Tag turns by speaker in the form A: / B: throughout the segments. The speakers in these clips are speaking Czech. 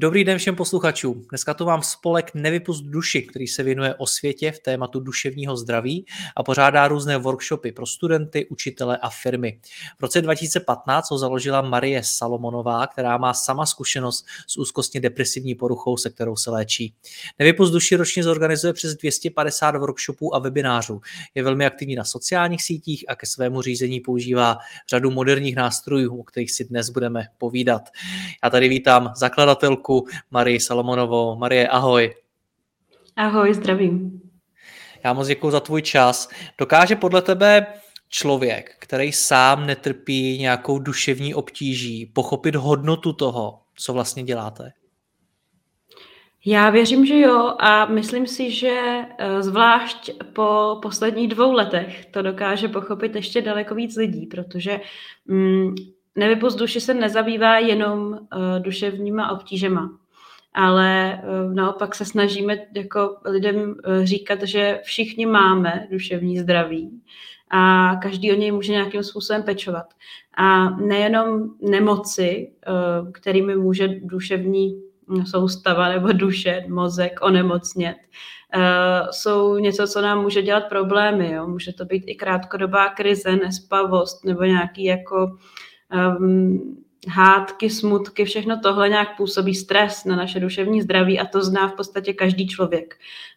A: Dobrý den všem posluchačům. Dneska tu mám spolek Nevypust duši, který se věnuje osvětě v tématu duševního zdraví a pořádá různé workshopy pro studenty, učitele a firmy. V roce 2015 ho založila Marie Salomonová, která má sama zkušenost s úzkostně depresivní poruchou, se kterou se léčí. Nevypust duši ročně zorganizuje přes 250 workshopů a webinářů. Je velmi aktivní na sociálních sítích a ke svému řízení používá řadu moderních nástrojů, o kterých si dnes budeme povídat. Já tady vítám zakladatelku hosťku Marii Salomonovou. Marie, ahoj.
B: Ahoj, zdravím.
A: Já moc děkuji za tvůj čas. Dokáže podle tebe člověk, který sám netrpí nějakou duševní obtíží, pochopit hodnotu toho, co vlastně děláte?
B: Já věřím, že jo a myslím si, že eh, zvlášť po posledních dvou letech to dokáže pochopit ještě daleko víc lidí, protože mm, Nevypust duši se nezabývá jenom uh, duševníma obtížema, ale uh, naopak se snažíme jako lidem uh, říkat, že všichni máme duševní zdraví a každý o něj může nějakým způsobem pečovat. A nejenom nemoci, uh, kterými může duševní soustava nebo duše, mozek onemocnět, uh, jsou něco, co nám může dělat problémy. Jo? Může to být i krátkodobá krize, nespavost nebo nějaký jako um, hádky, smutky, všechno tohle nějak působí stres na naše duševní zdraví a to zná v podstatě každý člověk.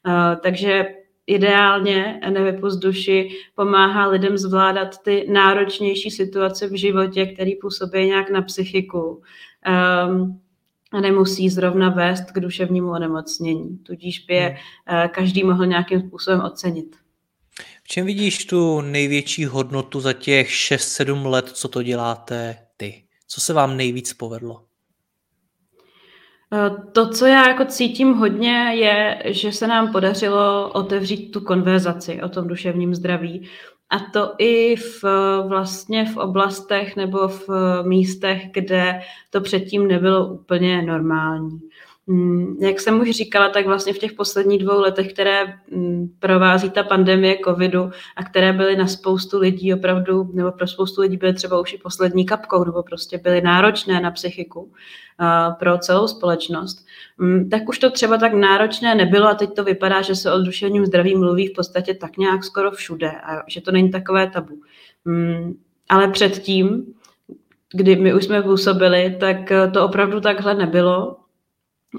B: Uh, takže ideálně nevypust duši pomáhá lidem zvládat ty náročnější situace v životě, které působí nějak na psychiku. Um, a nemusí zrovna vést k duševnímu onemocnění. Tudíž by je uh, každý mohl nějakým způsobem ocenit.
A: Čem vidíš tu největší hodnotu za těch 6-7 let, co to děláte ty? Co se vám nejvíc povedlo?
B: Eh, to, co já jako cítím hodně, je, že se nám podařilo otevřít tu konverzaci o tom duševním zdraví. A to i v, vlastně v oblastech nebo v místech, kde to předtím nebylo úplně normální. Mm, jak jsem už říkala, tak vlastně v těch posledních dvou letech, které mm, provází ta pandemie covidu a které byly na spoustu lidí opravdu, nebo pro spoustu lidí byly třeba už i poslední kapkou, nebo prostě byly náročné na psychiku pro celou společnost, mm, tak už to třeba tak náročné nebylo a teď to vypadá, že se o duševním zdraví mluví v podstatě tak nějak skoro všude a že to není takové tabu. Ale předtím, kdy my už jsme působili, tak to opravdu takhle nebylo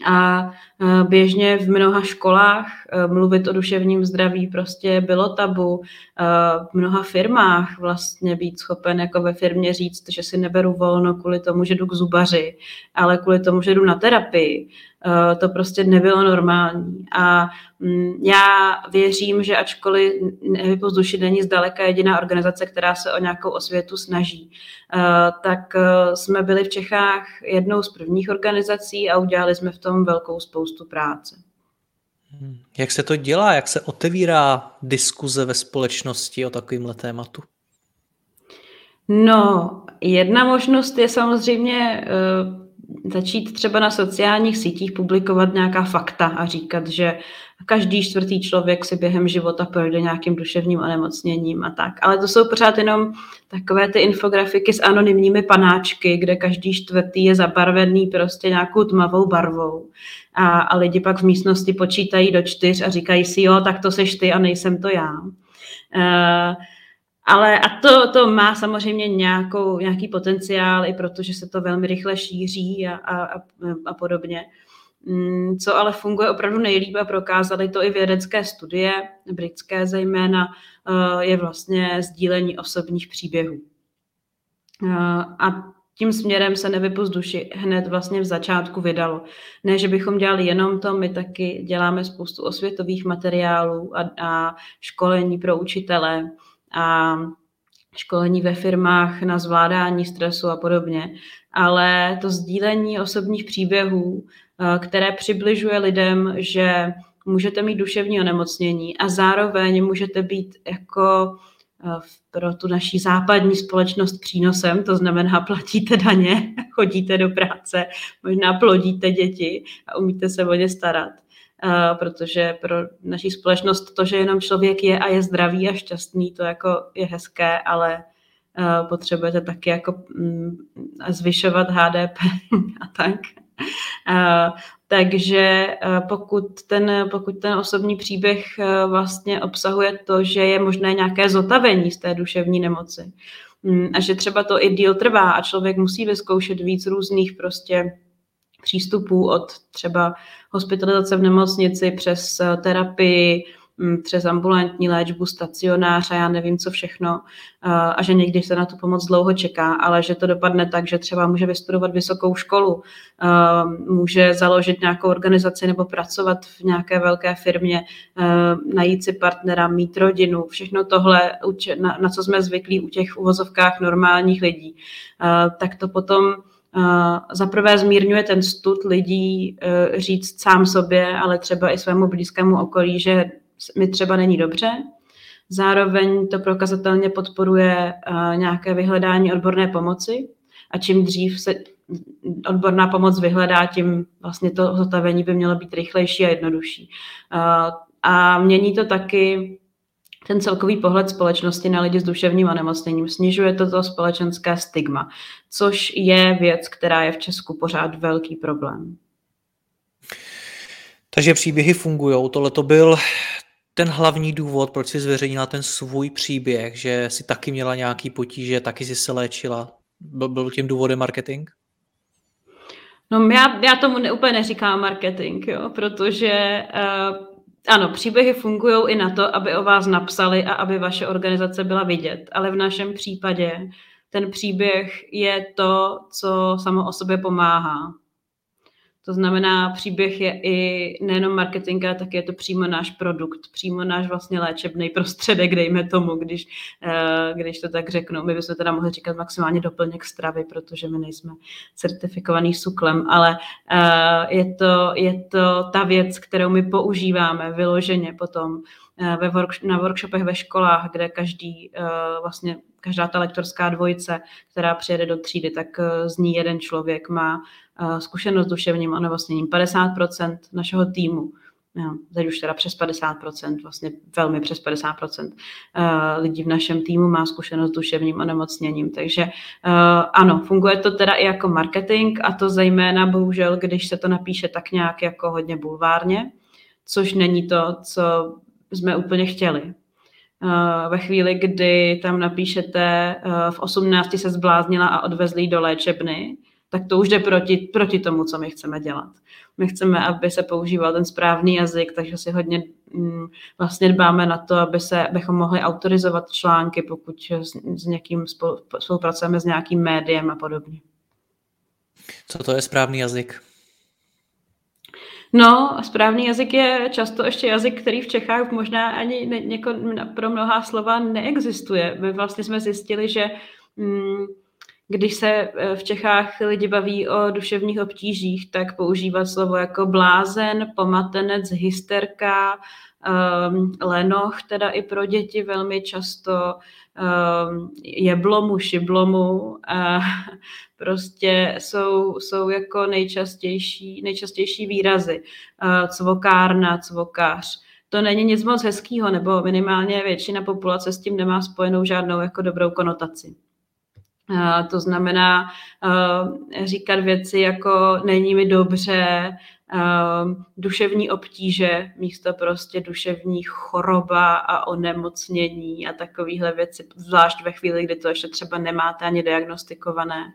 B: a e, běžně v mnoha školách e, mluvit o duševním zdraví prostě bylo tabu. E, v mnoha firmách vlastně být schopen jako ve firmě říct, že si neberu volno kvůli tomu, že jdu k zubaři, ale kvůli tomu, že jdu na terapii. Eh, to prostě nebylo normální. A mm, já věřím, že ačkoliv duši není zdaleka jediná organizace, která se o nějakou osvětu snaží, eh, tak eh, jsme byli v Čechách jednou z prvních organizací a udělali jsme v tom velkou spoustu práce.
A: Hmm. Jak se to dělá? Jak se otevírá diskuze ve společnosti o takovémhle tématu?
B: No, jedna možnost je samozřejmě začít třeba na sociálních sítích publikovat nějaká fakta a říkat, že každý čtvrtý člověk si během života projde nějakým duševním onemocněním a tak. Ale to jsou pořád jenom takové ty infografiky s anonymními panáčky, kde každý čtvrtý je zabarvený prostě nějakou tmavou barvou. A, a lidi pak v místnosti počítají do čtyř a říkají si, jo, tak to seš ty a nejsem to já. Uh, ale a to, to má samozřejmě nějakou, nějaký potenciál, i protože se to velmi rychle šíří a, a, a podobně. Mm, co ale funguje opravdu nejlíp a prokázali to i vědecké studie, britské zejména, eh, je vlastně sdílení osobních příběhů. Eh, a tím směrem se nevypust duši hned vlastně v začátku vydalo. Ne, že bychom dělali jenom to, my taky děláme spoustu osvětových materiálů a, a školení pro učitele, a školení ve firmách na zvládání stresu a podobně, ale to sdílení osobních příběhů, eh, které přibližuje lidem, že můžete mít duševní onemocnění a zároveň můžete být jako eh, pro tu naší západní společnost přínosem, to znamená platíte daně, chodíte do práce, možná plodíte děti a umíte se o ně starat. Protože pro naší společnost to, že jenom člověk je a je zdravý a šťastný, to jako je hezké, ale uh, potřebujete taky jako um, zvyšovat HDP a tak. Uh, takže pokud ten, pokud ten osobní příběh vlastně obsahuje to, že je možné nějaké zotavení z té duševní nemoci mm, a že třeba to i díl trvá a člověk musí vyzkoušet víc různých prostě přístupů od třeba hospitalizace v nemocnici přes terapii, Mm, přes ambulantní léčbu, stacionář a já nevím, co všechno. A že někdy se na tu pomoc dlouho čeká, ale že to dopadne tak, že třeba může vystudovat vysokou školu, může založit nějakou organizaci nebo pracovat v nějaké velké firmě, najít si partnera, mít rodinu, všechno tohle, na, co jsme zvyklí u těch uvozovkách normálních lidí, tak to potom za prvé zmírňuje ten stud lidí říct sám sobě, ale třeba i svému blízkému okolí, že mi třeba není dobře. Zároveň to prokazatelně podporuje uh, nějaké vyhledání odborné pomoci a čím dřív se odborná pomoc vyhledá, tím vlastně to zotavení by mělo být rychlejší a jednodušší. A mění to taky ten celkový pohled společnosti na lidi s duševním onemocněním. Snižuje to to společenské stigma, což je věc, která je v Česku pořád velký problém.
A: Takže příběhy fungují. Tohle to byl ten hlavní důvod, proč si zveřejnila ten svůj příběh, že si taky měla nějaký potíže, taky si se léčila? Byl, byl tím důvodem marketing?
B: No já, já tomu ne, úplně neříkám marketing, jo, protože uh, ano, příběhy fungují i na to, aby o vás napsali a aby vaše organizace byla vidět, ale v našem případě ten příběh je to, co samo o sobě pomáhá. To znamená, příběh je i nejenom marketing, ale je to přímo náš produkt, přímo náš vlastně léčebný prostředek, dejme tomu, když, eh, když to tak řeknu. My bychom teda mohli říkat maximálně doplněk stravy, protože my nejsme certifikovaný suklem, ale eh, je to, je to ta věc, kterou my používáme vyloženě potom ve work, na workshopech ve školách, kde každý vlastně každá ta lektorská dvojice, která přijede do třídy, tak z ní jeden člověk má zkušenost s duševním onemocněním. 50% našeho týmu, jo, teď už teda přes 50%, vlastně velmi přes 50% lidí v našem týmu má zkušenost s duševním onemocněním. Takže ano, funguje to teda i jako marketing a to zejména bohužel, když se to napíše tak nějak jako hodně bulvárně, což není to, co jsme úplně chtěli. Ve chvíli, kdy tam napíšete v 18 se zbláznila a odvezli do léčebny, tak to už jde proti, proti tomu, co my chceme dělat. My chceme, aby se používal ten správný jazyk, takže si hodně mm, vlastně dbáme na to, aby se, abychom mohli autorizovat články, pokud s, s někým spolupracujeme s nějakým médiem a podobně.
A: Co to je správný jazyk?
B: No, správný jazyk je často ještě jazyk, který v Čechách možná ani ne, něko, pro mnohá slova neexistuje. My vlastně jsme zjistili, že mm, když se eh, v Čechách lidi baví o duševních obtížích, tak používat slovo jako blázen, pomatenec, hysterka, um, lenoch, teda i pro děti velmi často jeblomu, šiblomu, uh, prostě jsou, jsou jako nejčastější, nejčastější výrazy. Uh, cvokárna, cvokář. To není nic moc hezkého, nebo minimálně většina populace s tím nemá spojenou žádnou jako dobrou konotaci. To znamená říkat věci jako není mi dobře, duševní obtíže místo prostě duševní choroba a onemocnění a takovéhle věci, zvlášť ve chvíli, kdy to ještě třeba nemáte ani diagnostikované.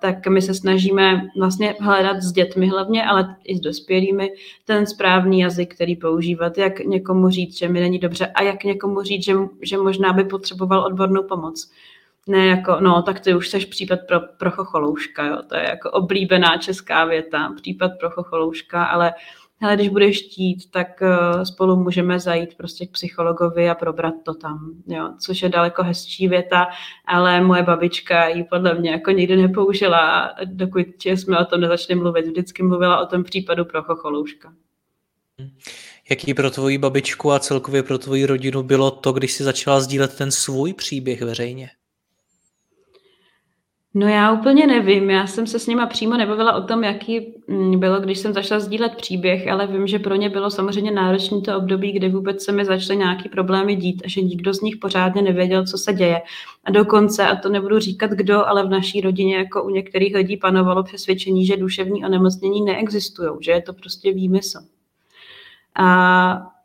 B: tak my se snažíme vlastně hledat s dětmi hlavně, ale i s dospělými, ten správný jazyk, který používat, jak někomu říct, že mi není dobře a jak někomu říct, že, že možná by potřeboval odbornou pomoc ne jako, no, tak ty už seš případ pro, pro chocholouška, jo. To je jako oblíbená česká věta, případ pro chocholouška, ale ale když budeš chtít, tak uh, spolu můžeme zajít prostě k psychologovi a probrat to tam, jo, což je daleko hezčí věta, ale moje babička ji podle mě jako nikdy nepoužila, dokud jsme o tom nezačali mluvit. Vždycky mluvila o tom případu pro chocholouška.
A: Jaký pro tvoji babičku a celkově pro tvoji rodinu bylo to, když jsi začala sdílet ten svůj příběh veřejně?
B: No já úplně nevím, já jsem se s nima přímo nebavila o tom, jaký mm, bylo, když jsem začala sdílet příběh, ale vím, že pro ně bylo samozřejmě náročné to období, kdy vůbec se mi začaly nějaké problémy dít a že nikdo z nich pořádně nevěděl, co se děje. A dokonce, a to nebudu říkat kdo, ale v naší rodině jako u některých lidí panovalo přesvědčení, že duševní onemocnění neexistují, že je to prostě výmysl. A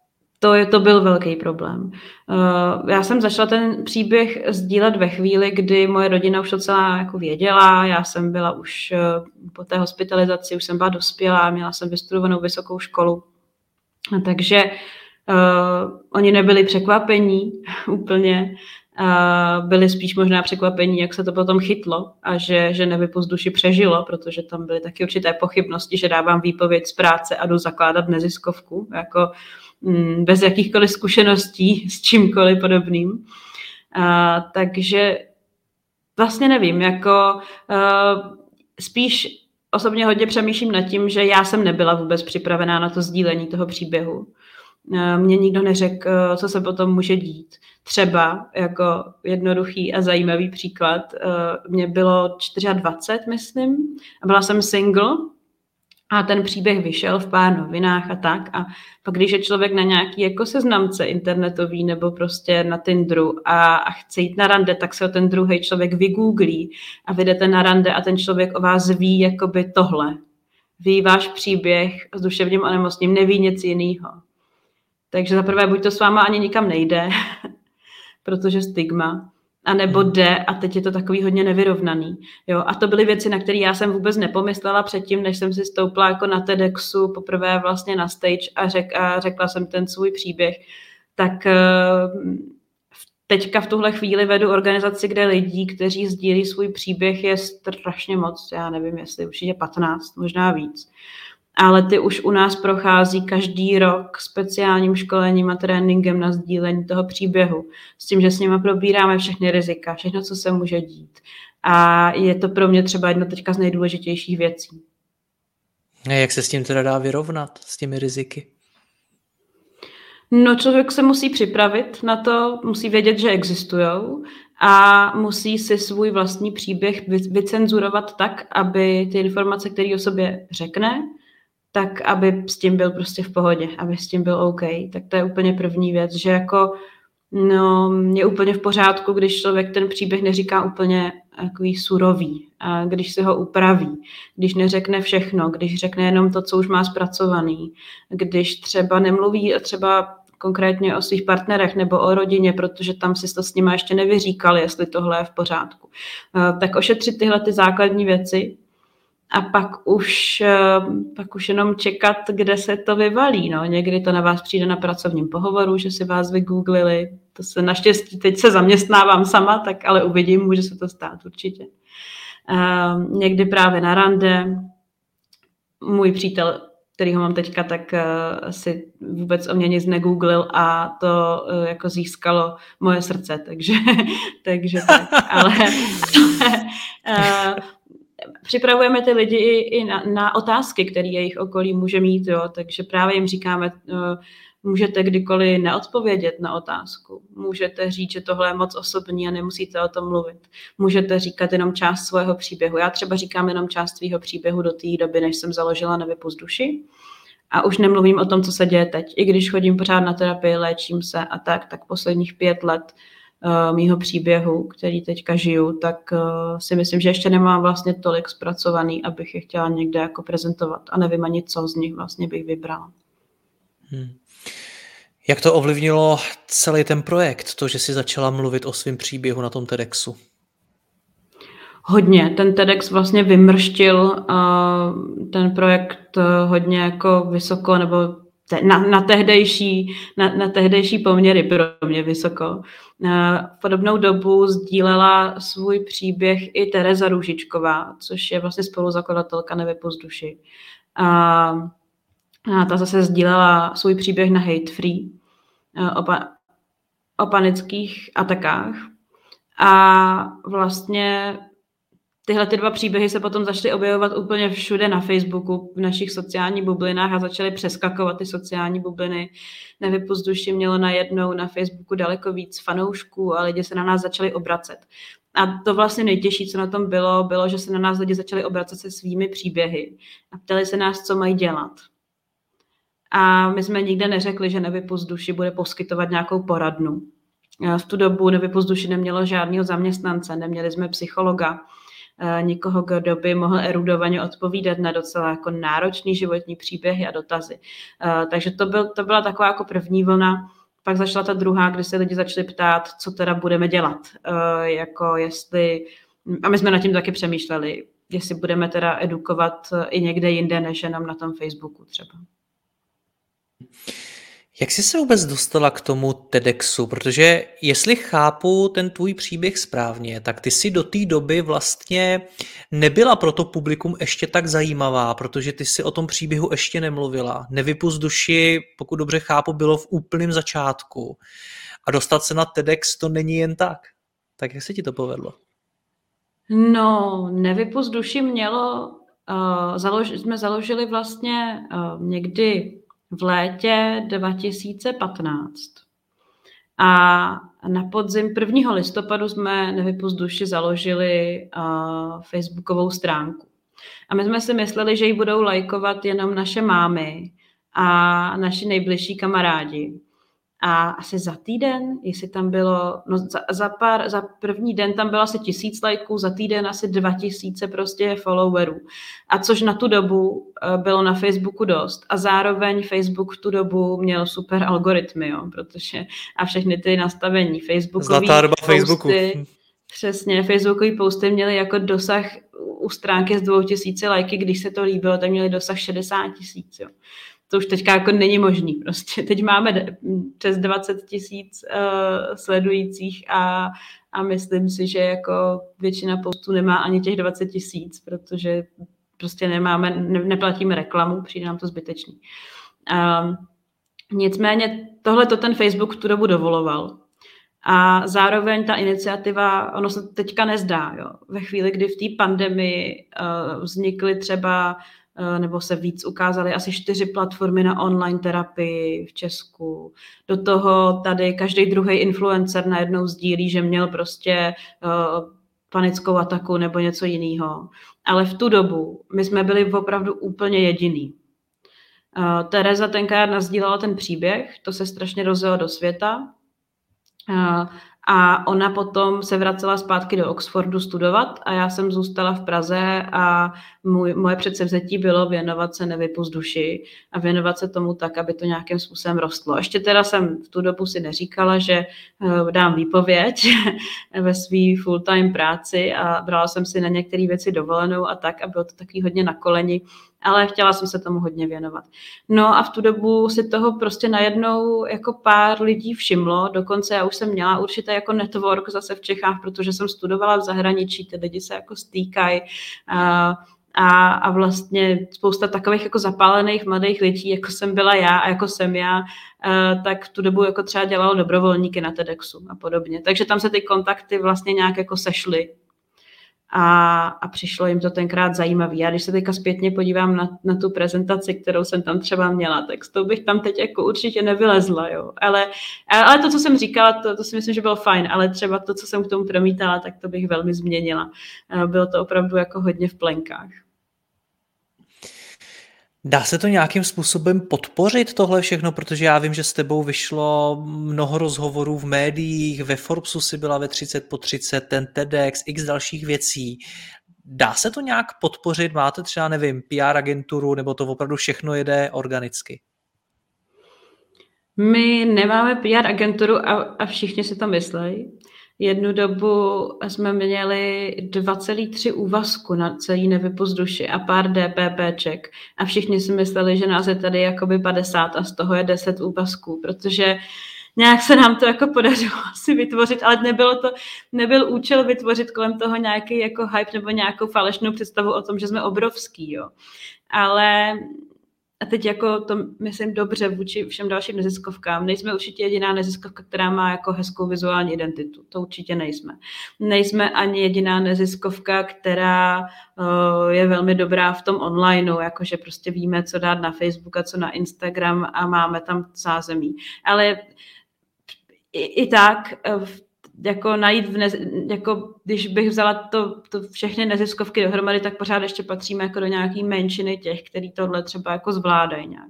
B: to, je, to byl velký problém. Uh, já jsem začala ten příběh sdílet ve chvíli, kdy moje rodina už to celá jako věděla, já jsem byla už uh, po té hospitalizaci, už jsem byla dospělá, měla jsem vystudovanou vysokou školu. Takže uh, oni nebyli překvapení úplně, uh, byli spíš možná překvapení, jak se to potom chytlo a že, že nevypust duši přežilo, protože tam byly taky určité pochybnosti, že dávám výpověď z práce a jdu zakládat neziskovku. Jako, Mm, bez jakýchkoliv zkušeností s čímkoliv podobným. A, takže vlastně nevím, jako uh, spíš osobně hodně přemýšlím nad tím, že já jsem nebyla vůbec připravená na to sdílení toho příběhu. Mně nikdo neřekl, co se potom může dít. Třeba jako jednoduchý a zajímavý příklad, mě bylo 24, myslím, a byla jsem single a ten příběh vyšel v pár novinách a tak. A pak, když je člověk na nějaký jako seznamce internetový nebo prostě na Tinderu a, a chce jít na rande, tak se o ten druhý člověk vygooglí a vydete na rande a ten člověk o vás ví jakoby tohle. Ví váš příběh s duševním onemocněním, neví nic jiného. Takže zaprvé buď to s váma ani nikam nejde, protože stigma, a nebo hmm. jde a teď je to takový hodně nevyrovnaný. Jo? A to byly věci, na které já jsem vůbec nepomyslela předtím, než jsem si stoupla jako na TEDxu poprvé vlastně na stage a, řek, a řekla jsem ten svůj příběh. Tak eh, teďka v tuhle chvíli vedu organizaci, kde lidí, kteří sdílí svůj příběh, je strašně moc. Já nevím, jestli určitě 15, možná víc ale ty už u nás prochází každý rok speciálním školením a tréninkem na sdílení toho příběhu. S tím, že s nimi probíráme všechny rizika, všechno, co se může dít. A je to pro mě třeba jedno teďka z nejdůležitějších věcí.
A: A jak se s tím teda dá vyrovnat, s těmi riziky?
B: No člověk se musí připravit na to, musí vědět, že existují a musí si svůj vlastní příběh vycenzurovat tak, aby ty informace, které o sobě řekne, tak aby s tím byl prostě v pohodě, aby s tím byl OK. Tak to je úplně první věc, že jako no, je úplně v pořádku, když člověk ten příběh neříká úplně takový surový, a když si ho upraví, když neřekne všechno, když řekne jenom to, co už má zpracovaný, když třeba nemluví třeba konkrétně o svých partnerech nebo o rodině, protože tam si to s nimi ještě nevyříkal, jestli tohle je v pořádku. Tak ošetřit tyhle ty základní věci a pak už, eh, pak už jenom čekat, kde se to vyvalí. No. Někdy to na vás přijde na pracovním pohovoru, že si vás vygooglili. To se naštěstí, teď se zaměstnávám sama, tak ale uvidím, může se to stát určitě. Uh, někdy právě na rande. Můj přítel, který ho mám teďka, tak uh, si vůbec o mě nic negooglil a to uh, jako získalo moje srdce, takže, takže tak. Ale, uh, připravujeme ty lidi i, i na, na otázky, které jejich okolí může mít, jo, takže právě jim říkáme, uh, můžete kdykoliv neodpovědět na otázku. Můžete říct, že tohle je moc osobní a nemusíte o tom mluvit. Můžete říkat jenom část svého příběhu. Já třeba říkám jenom část svého příběhu do té doby, než jsem založila Nevypust duši. A už nemluvím o tom, co se děje teď. I když chodím pořád na terapii, léčím se a tak, tak posledních pět let uh, mýho příběhu, který teďka žiju, tak uh, si myslím, že ještě nemám vlastně tolik zpracovaný, abych je chtěla někde jako prezentovat a nevím ani, co z nich vlastně bych vybrala. Hmm.
A: Jak to ovlivnilo celý ten projekt, to, že jsi začala mluvit o svém příběhu na tom TEDxu?
B: Hodně. Ten TEDx vlastně vymrštil uh, ten projekt uh, hodně jako vysoko, nebo te, na, na, tehdejší, na, na tehdejší poměry pro mě vysoko. V podobnou dobu sdílela svůj příběh i Tereza Růžičková, což je vlastně spoluzakladatelka Nevypust duši. A A ta zase sdílela svůj příběh na Hate Free o, pa, o panických atakách. A vlastně tyhle ty dva příběhy se potom začaly objevovat úplně všude na Facebooku, v našich sociálních bublinách a začaly přeskakovat ty sociální bubliny. Nevypuzduši mělo najednou na Facebooku daleko víc fanoušků a lidi se na nás začali obracet. A to vlastně nejtěžší, co na tom bylo, bylo, že se na nás lidi začali obracet se svými příběhy a ptali se nás, co mají dělat. A my jsme nikde neřekli, že Nevypuzduši bude poskytovat nějakou poradnu. V tu dobu Nevypuzduši nemělo žádného zaměstnance, neměli jsme psychologa, někoho, kdo by mohl erudovaně odpovídat na docela jako náročný životní příběhy a dotazy. Takže to, byl, to byla taková jako první vlna. Pak začala ta druhá, kdy se lidi začali ptát, co teda budeme dělat. Jako jestli, a my jsme nad tím taky přemýšleli, jestli budeme teda edukovat i někde jinde, než jenom na tom Facebooku třeba.
A: Jak jsi se vůbec dostala k tomu TEDxu? Protože jestli chápu ten tvůj příběh správně, tak ty si do té doby vlastně nebyla pro to publikum ještě tak zajímavá, protože ty si o tom příběhu ještě nemluvila. Nevypust duši, pokud dobře chápu, bylo v úplném začátku. A dostat se na TEDx to není jen tak. Tak jak se ti to povedlo?
B: No, Nevypust duši mělo, uh, založ, jsme založili vlastně uh, někdy v létě 2015. A na podzim 1. listopadu jsme Nevypust duši založili uh, facebookovou stránku. A my jsme si mysleli, že ji budou lajkovat jenom naše mámy a naši nejbližší kamarádi. A asi za týden, jestli tam bylo, no za, za, pár, za první den tam bylo asi tisíc lajků, za týden asi dva tisíce prostě followerů. A což na tu dobu eh, bylo na Facebooku dost. A zároveň Facebook v tu dobu měl super algoritmy, jo, protože a všechny ty nastavení Facebookové posty, Facebooku. Přesně, Facebookové posty měly jako dosah u stránky z dvou tisíce lajky, když se to líbilo, tak měly dosah 60 tisíc, jo to už teďka jako není možný. Prostě teď máme přes 20 tisíc uh, sledujících a, a myslím si, že jako většina postů nemá ani těch 20 tisíc, protože prostě nemáme, ne, neplatíme reklamu, přijde nám to zbytečný. Um, nicméně tohle to ten Facebook tu dobu dovoloval. A zároveň ta iniciativa, ono se teďka nezdá, jo. Ve chvíli, kdy v té pandemii uh, vznikly třeba nebo se víc ukázaly asi čtyři platformy na online terapii v Česku. Do toho tady každý druhý influencer najednou sdílí, že měl prostě eh, panickou ataku nebo něco jiného. Ale v tu dobu my jsme byli opravdu úplně jediný. Uh, Tereza tenkrát nazdílala ten příběh, to se strašně rozjelo do světa. Uh, a ona potom se vracela zpátky do Oxfordu studovat a já jsem zůstala v Praze a můj, moje předsevzetí bylo věnovat se nevypust duši a věnovat se tomu tak, aby to nějakým způsobem rostlo. Ještě teda jsem v tu dobu si neříkala, že eh, dám výpověď ve své full-time práci a brala jsem si na některé věci dovolenou a tak a bylo to takový hodně na koleni ale chtěla jsem se tomu hodně věnovat. No a v tu dobu si toho prostě najednou jako pár lidí všimlo, dokonce já už jsem měla určitě jako network zase v Čechách, protože jsem studovala v zahraničí, ty lidi se jako stýkají a, a, a vlastně spousta takových jako zapálených mladých lidí, jako jsem byla já a jako jsem já, tak v tu dobu jako třeba dělalo dobrovolníky na TEDxu a podobně. Takže tam se ty kontakty vlastně nějak jako sešly a, a přišlo jim to tenkrát zajímavé. Já když se teďka zpětně podívám na, na tu prezentaci, kterou jsem tam třeba měla, tak to bych tam teď jako určitě nevylezla, jo. Ale, ale to, co jsem říkala, to, to si myslím, že bylo fajn, ale třeba to, co jsem k tomu promítala, tak to bych velmi změnila. Bylo to opravdu jako hodně v plenkách.
A: Dá se to nějakým způsobem podpořit tohle všechno, protože já vím, že s tebou vyšlo mnoho rozhovorů v médiích, ve Forbesu si byla ve 30 po 30, ten TEDx, x dalších věcí. Dá se to nějak podpořit? Máte třeba, nevím, PR agenturu, nebo to opravdu všechno jede organicky?
B: My nemáme PR agenturu a, a všichni si to myslí. Jednu dobu jsme měli 2,3 úvazku na celý nevypust duši a pár DPPček a všichni si mysleli, že nás je tady jakoby 50 a z toho je 10 úvazků, protože nějak se nám to jako podařilo asi vytvořit, ale nebylo to, nebyl účel vytvořit kolem toho nějaký jako hype nebo nějakou falešnou představu o tom, že jsme obrovský, jo. Ale a teď jako to myslím dobře vůči všem dalším neziskovkám. Nejsme určitě jediná neziskovka, která má jako hezkou vizuální identitu. To určitě nejsme. Nejsme ani jediná neziskovka, která uh, je velmi dobrá v tom onlineu, jakože prostě víme, co dát na Facebook a co na Instagram a máme tam zázemí. Ale i, i tak uh, jako najít v nez, jako když bych vzala to, to všechny neziskovky dohromady, tak pořád ještě patříme jako do nějaký menšiny těch, který tohle třeba jako zvládají nějak.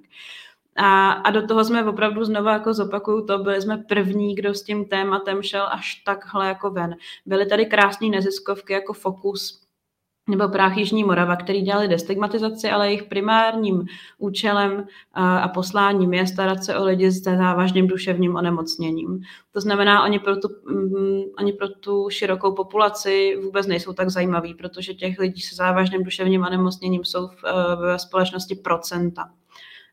B: A, a do toho jsme opravdu znova jako zopakuju to, byli jsme první, kdo s tím tématem šel až takhle jako ven. Byly tady krásné neziskovky jako Focus, nebo Práh Jižní Morava, který dělali destigmatizaci, ale jejich primárním účelem a posláním je starat se o lidi s závažným duševním onemocněním. To znamená, oni pro tu, um, oni pro tu širokou populaci vůbec nejsou tak zajímaví, protože těch lidí se závažným duševním onemocněním jsou uh, ve společnosti procenta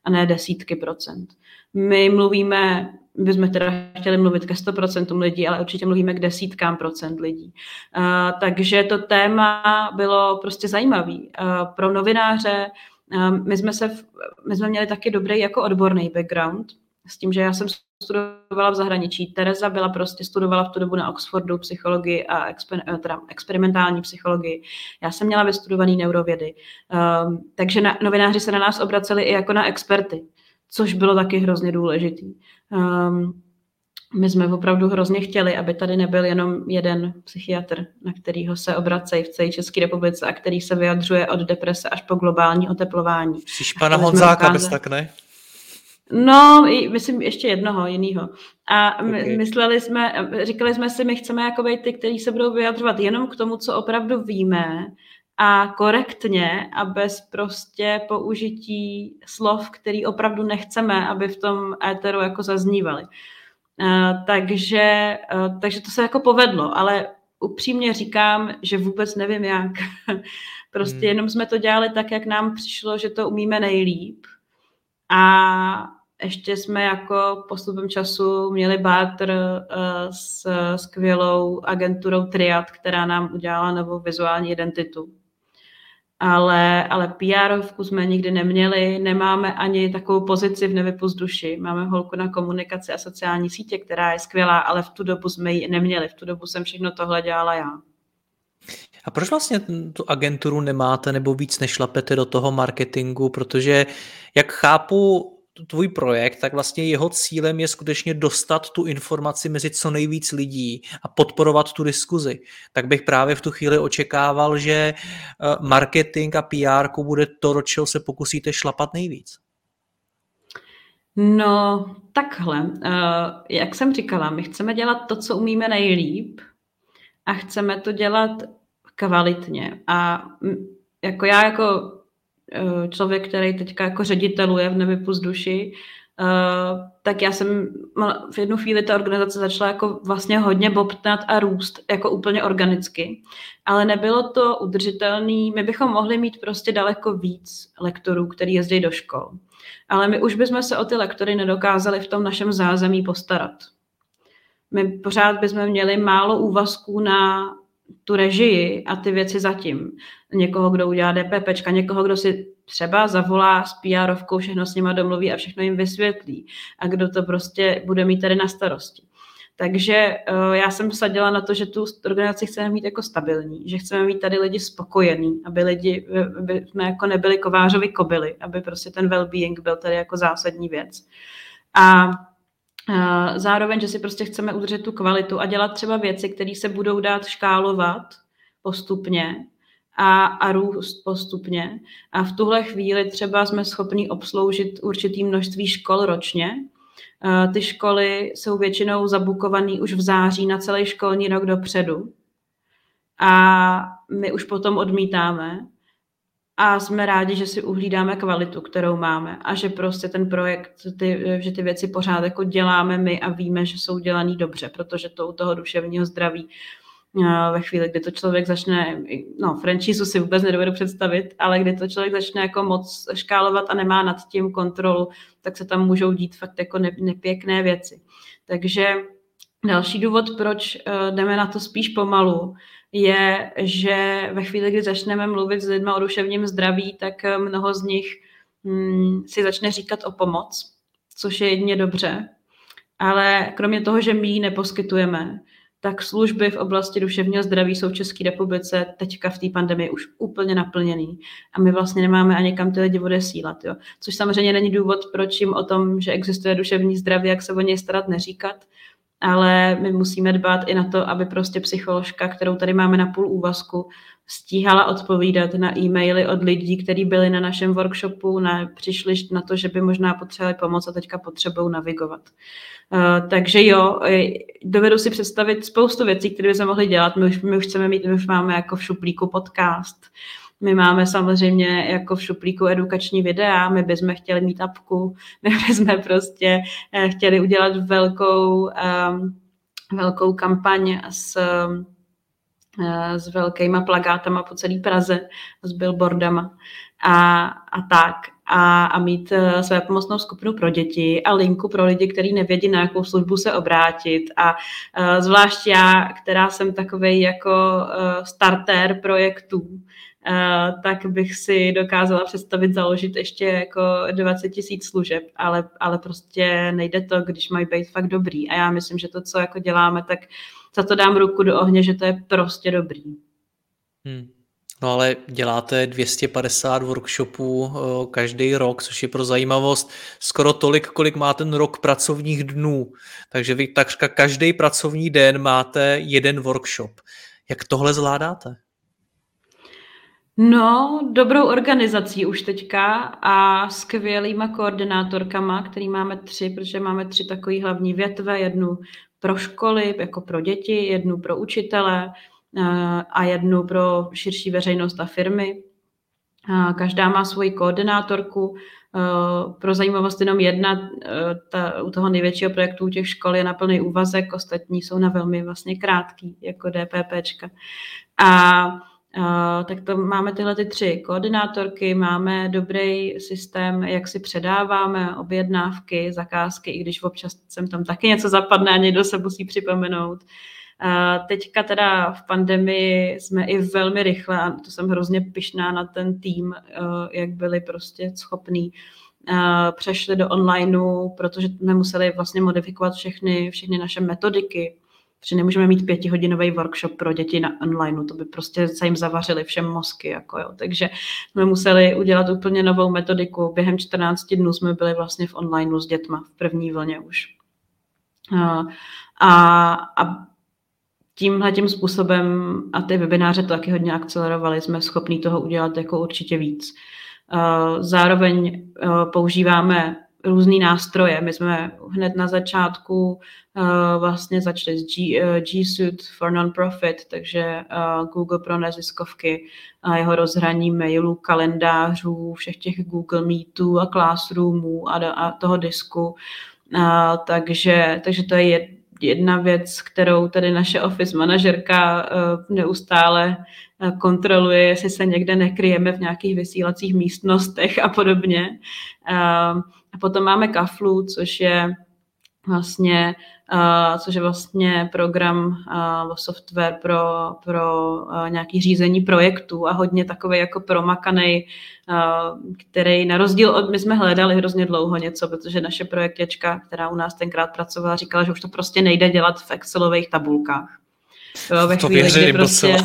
B: a ne desítky procent. My mluvíme, my jsme teda chtěli mluvit ke 100% lidí, ale určitě mluvíme k desítkám procent lidí. Uh, takže to téma bylo prostě zajímavý. Uh, pro novináře uh, my jsme, se, my jsme měli taky dobrý jako odborný background, s tím, že já jsem studovala v zahraničí. Tereza byla prostě, studovala v tu dobu na Oxfordu psychologii a exper, teda experimentální psychologii. Já jsem měla vystudovaný neurovědy. Um, takže na, novináři se na nás obraceli i jako na experty což bylo taky hrozně důležitý. Um, my jsme opravdu hrozně chtěli, aby tady nebyl jenom jeden psychiatr, na kterýho se obracejí v celé České republice a který se vyjadřuje od deprese až po globální oteplování.
A: Jsi pana Honzáka bez tak, ne?
B: No, myslím ještě jednoho, jiného. A my, okay. mysleli jsme, říkali jsme si, my chceme jako být ty, kteří se budou vyjadřovat jenom k tomu, co opravdu víme a korektně a bez prostě použití slov, který opravdu nechceme, aby v tom éteru jako zaznívaly. Uh, takže, uh, takže to se jako povedlo, ale upřímně říkám, že vůbec nevím jak. prostě hmm. jenom jsme to dělali tak, jak nám přišlo, že to umíme nejlíp. A ještě jsme jako postupem času měli bátr uh, s skvělou agenturou Triad, která nám udělala novou vizuální identitu ale, ale pr jsme nikdy neměli, nemáme ani takovou pozici v Nevypust duši. Máme holku na komunikaci a sociální sítě, která je skvělá, ale v tu dobu jsme ji neměli. V tu dobu jsem všechno tohle dělala já.
A: A proč vlastně tu agenturu nemáte nebo víc nešlapete do toho marketingu? Protože jak chápu tvůj projekt, tak vlastně jeho cílem je skutečně dostat tu informaci mezi co nejvíc lidí a podporovat tu diskuzi. Tak bych právě v tu chvíli očekával, že eh, marketing a PR bude to, do čeho se pokusíte šlapat nejvíc.
B: No, takhle. Eh, jak jsem říkala, my chceme dělat to, co umíme nejlíp a chceme to dělat kvalitně. A jako já jako člověk, který teďka jako řediteluje v Nevypust duši, Uh, tak já jsem v jednu chvíli ta organizace začala jako vlastně hodně bobtnat a růst jako úplně organicky, ale nebylo to udržitelný. My bychom mohli mít prostě daleko víc lektorů, který jezdí do škol. Ale my už bychom se o ty lektory nedokázali v tom našem zázemí postarat. My pořád bychom měli málo úvazků na tu režii a ty věci zatím. Někoho, kdo udělá DPPčka, někoho, kdo si třeba zavolá s pr všechno s nima domluví a všechno jim vysvětlí a kdo to prostě bude mít tady na starosti. Takže uh, já jsem sadila na to, že tu organizaci chceme mít jako stabilní, že chceme mít tady lidi spokojení, aby lidi, aby jsme jako nebyli kovářovi kobily, aby prostě ten well-being byl tady jako zásadní věc. A Zároveň, že si prostě chceme udržet tu kvalitu a dělat třeba věci, které se budou dát škálovat postupně a, a růst postupně. A v tuhle chvíli třeba jsme schopni obsloužit určitý množství škol ročně. Ty školy jsou většinou zabukované už v září na celý školní rok dopředu. A my už potom odmítáme, a jsme rádi, že si uhlídáme kvalitu, kterou máme a že prostě ten projekt, ty, že ty věci pořád jako děláme my a víme, že jsou dělaný dobře, protože to u toho duševního zdraví ve chvíli, kdy to člověk začne, no franchise si vůbec nedovedu představit, ale kdy to člověk začne jako moc škálovat a nemá nad tím kontrolu, tak se tam můžou dít fakt jako nepěkné věci. Takže další důvod, proč eh, jdeme na to spíš pomalu, je, že ve chvíli, kdy začneme mluvit s lidmi o duševním zdraví, tak eh, mnoho z nich hm, si začne říkat o pomoc, což je jedině dobře, ale kromě toho, že my ji neposkytujeme, tak služby v oblasti duševního zdraví jsou v České republice teďka v té pandemii už úplně naplněný. A my vlastně nemáme ani kam ty lidi odesílat. Jo. Což samozřejmě není důvod, proč jim o tom, že existuje duševní zdraví, jak se o něj starat, neříkat. Ale my musíme dbát i na to, aby prostě psycholožka, kterou tady máme na půl úvazku, stíhala odpovídat na e-maily od lidí, kteří byli na našem workshopu, na, přišli na to, že by možná potřebovali pomoc a teďka potřebují navigovat. Uh, takže jo, dovedu si představit spoustu věcí, které bychom mohli dělat. My už, my už chceme mít, my už máme jako v šuplíku podcast. My máme samozřejmě jako v šuplíku edukační videa, my bychom chtěli mít apku, my bychom prostě eh, chtěli udělat velkou, um, velkou kampaň s Eh, s velkýma plagátama po celé Praze, s billboardama a, a tak. A, a mít uh, své pomocnou skupinu pro děti a linku pro lidi, kteří nevědí, na jakou službu se obrátit. A uh, zvlášť já, která jsem takový jako starter projektů, tak bych si dokázala představit založit ještě jako 20 tisíc služeb, ale, ale prostě nejde to, když mají být fakt dobrý. A já myslím, že to, co jako děláme, tak za to dám ruku do ohně, že to je prostě dobrý.
A: Hmm. No ale děláte 250 workshopů eh, každý rok, což je pro zajímavost skoro tolik, kolik má ten rok pracovních dnů. Takže vy takřka každý pracovní den máte jeden workshop. Jak tohle zvládáte?
B: No, dobrou organizací už teďka a skvělýma koordinátorkama, který máme tři, protože máme tři takové hlavní větve, jednu pro školy, jako pro děti, jednu pro učitele eh, a jednu pro širší veřejnost a firmy. Každá má svoji koordinátorku. Eh, pro zajímavost jenom jedna, eh, ta, u toho největšího projektu u těch škol je na plný úvazek, ostatní jsou na velmi vlastně krátký, jako DPPčka. A Uh, tak to máme tyhle ty tři koordinátorky, máme dobrý systém, jak si předáváme objednávky, zakázky, i když občas sem tam taky něco zapadne a někdo se musí připomenout. Uh, teďka teda v pandemii jsme i velmi rychle, a to jsem hrozně pyšná na ten tým, uh, jak byli prostě schopní, přešli do onlineu, protože jsme museli vlastně modifikovat všechny, všechny naše metodiky, Protože nemůžeme mít pětihodinový workshop pro děti na online, to by prostě se jim zavařili všem mozky. Jako jo. Takže jsme museli udělat úplně novou metodiku. Během 14 dnů jsme byli vlastně v online s dětma, v první vlně už. A, a, tímhle tím způsobem, a ty webináře to taky hodně akcelerovaly, jsme schopni toho udělat jako určitě víc. Zároveň používáme různé nástroje. My jsme hned na začátku uh, vlastně začali s G, uh, G Suite for Non-Profit, takže uh, Google pro neziskovky a jeho rozhraní mailů, kalendářů, všech těch Google Meetů a Classroomů a, a toho disku. Uh, takže, takže to je jedna věc, kterou tady naše office manažerka neustále kontroluje, jestli se někde nekryjeme v nějakých vysílacích místnostech a podobně. A potom máme Kaflu, což je vlastně, uh, což je vlastně program uh, software pro, pro uh, nějaký řízení projektů a hodně takový jako promakaný, uh, který na rozdíl od, my jsme hledali hrozně dlouho něco, protože naše projektěčka, která u nás tenkrát pracovala, říkala, že už to prostě nejde dělat v Excelových tabulkách.
A: Jo, ve to chvíli, věřím kdy prostě,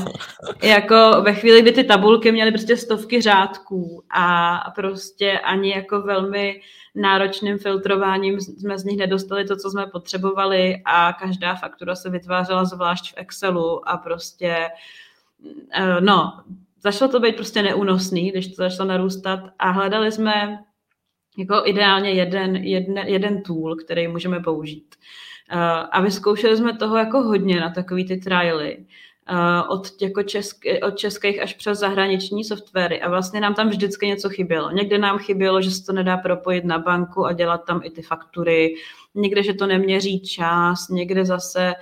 B: jako ve chvíli, kdy ty tabulky měly prostě stovky řádků a prostě ani jako velmi náročným filtrováním jsme z nich nedostali to, co jsme potřebovali a každá faktura se vytvářela zvlášť v Excelu a prostě eh, no, začalo to být prostě neúnosný, když to začalo narůstat a hledali jsme jako ideálně jeden, jeden, jeden tool, který můžeme použít. Eh, a vyzkoušeli jsme toho jako hodně na takový ty trialy. Od, jako česk, od českých až přes zahraniční softwary a vlastně nám tam vždycky něco chybělo. Někde nám chybělo, že se to nedá propojit na banku a dělat tam i ty faktury, někde, že to neměří čas, někde zase,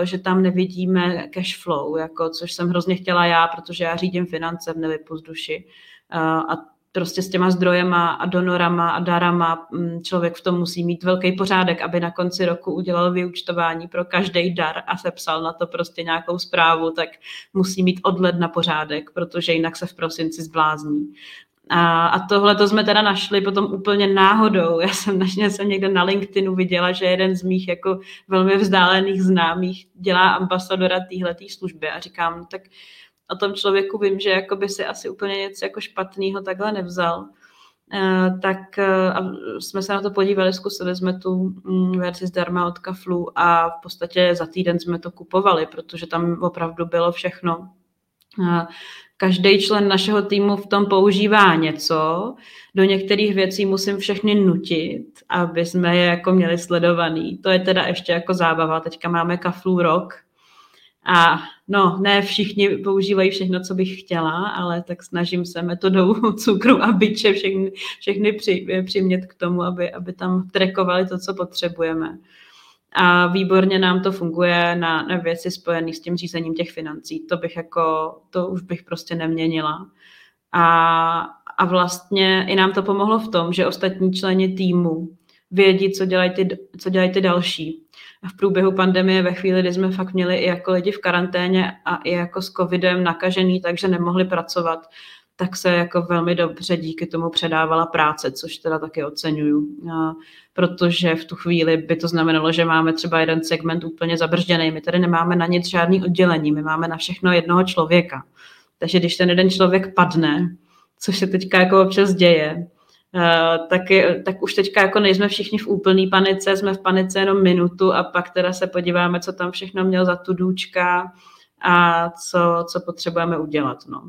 B: eh, že tam nevidíme cash flow, jako, což jsem hrozně chtěla já, protože já řídím finance v Nevypuzduši a prostě s těma zdrojema a donorama a darama mm, člověk v tom musí mít velký pořádek, aby na konci roku udělal vyučtování pro každý dar a sepsal na to prostě nějakou zprávu, tak musí mít od ledna pořádek, protože jinak se v prosinci zblázní. A, tohle to jsme teda našli potom úplně náhodou. Já jsem naštěstí jsem někde na LinkedInu viděla, že jeden z mých jako velmi vzdálených známých dělá ambasadora téhleté služby a říkám, tak o tom člověku vím, že jako by si asi úplně něco jako špatného takhle nevzal. Uh, tak uh, jsme se na to podívali, zkusili jsme tu um, verzi zdarma od Kaflu a v podstatě za týden jsme to kupovali, protože tam opravdu bylo všechno. Uh, každý člen našeho týmu v tom používá něco, do některých věcí musím všechny nutit, aby jsme je jako měli sledovaný. To je teda ještě jako zábava. Teďka máme kaflu rok a no, ne všichni používají všechno, co bych chtěla, ale tak snažím se metodou cukru a byče všechny, všechny při, přimět k tomu, aby, aby tam trekovali to, co potřebujeme. A výborně nám to funguje na, na věci spojené s tím řízením těch financí. To bych jako, to už bych prostě neměnila. A, a vlastně i nám to pomohlo v tom, že ostatní členi týmu vědí, co dělají ty, co dělají ty další. V průběhu pandemie ve chvíli, kdy jsme fakt měli i jako lidi v karanténě a i jako s covidem nakažený, takže nemohli pracovat, tak se jako velmi dobře díky tomu předávala práce, což teda taky oceňuju. Protože v tu chvíli by to znamenalo, že máme třeba jeden segment úplně zabržděný. My tady nemáme na nic žádný oddělení, my máme na všechno jednoho člověka. Takže když ten jeden člověk padne, což se teďka jako občas děje, tak, je, tak už teďka jako nejsme všichni v úplný panice, jsme v panice jenom minutu a pak teda se podíváme, co tam všechno měl za tu důčka a co, co potřebujeme udělat. No.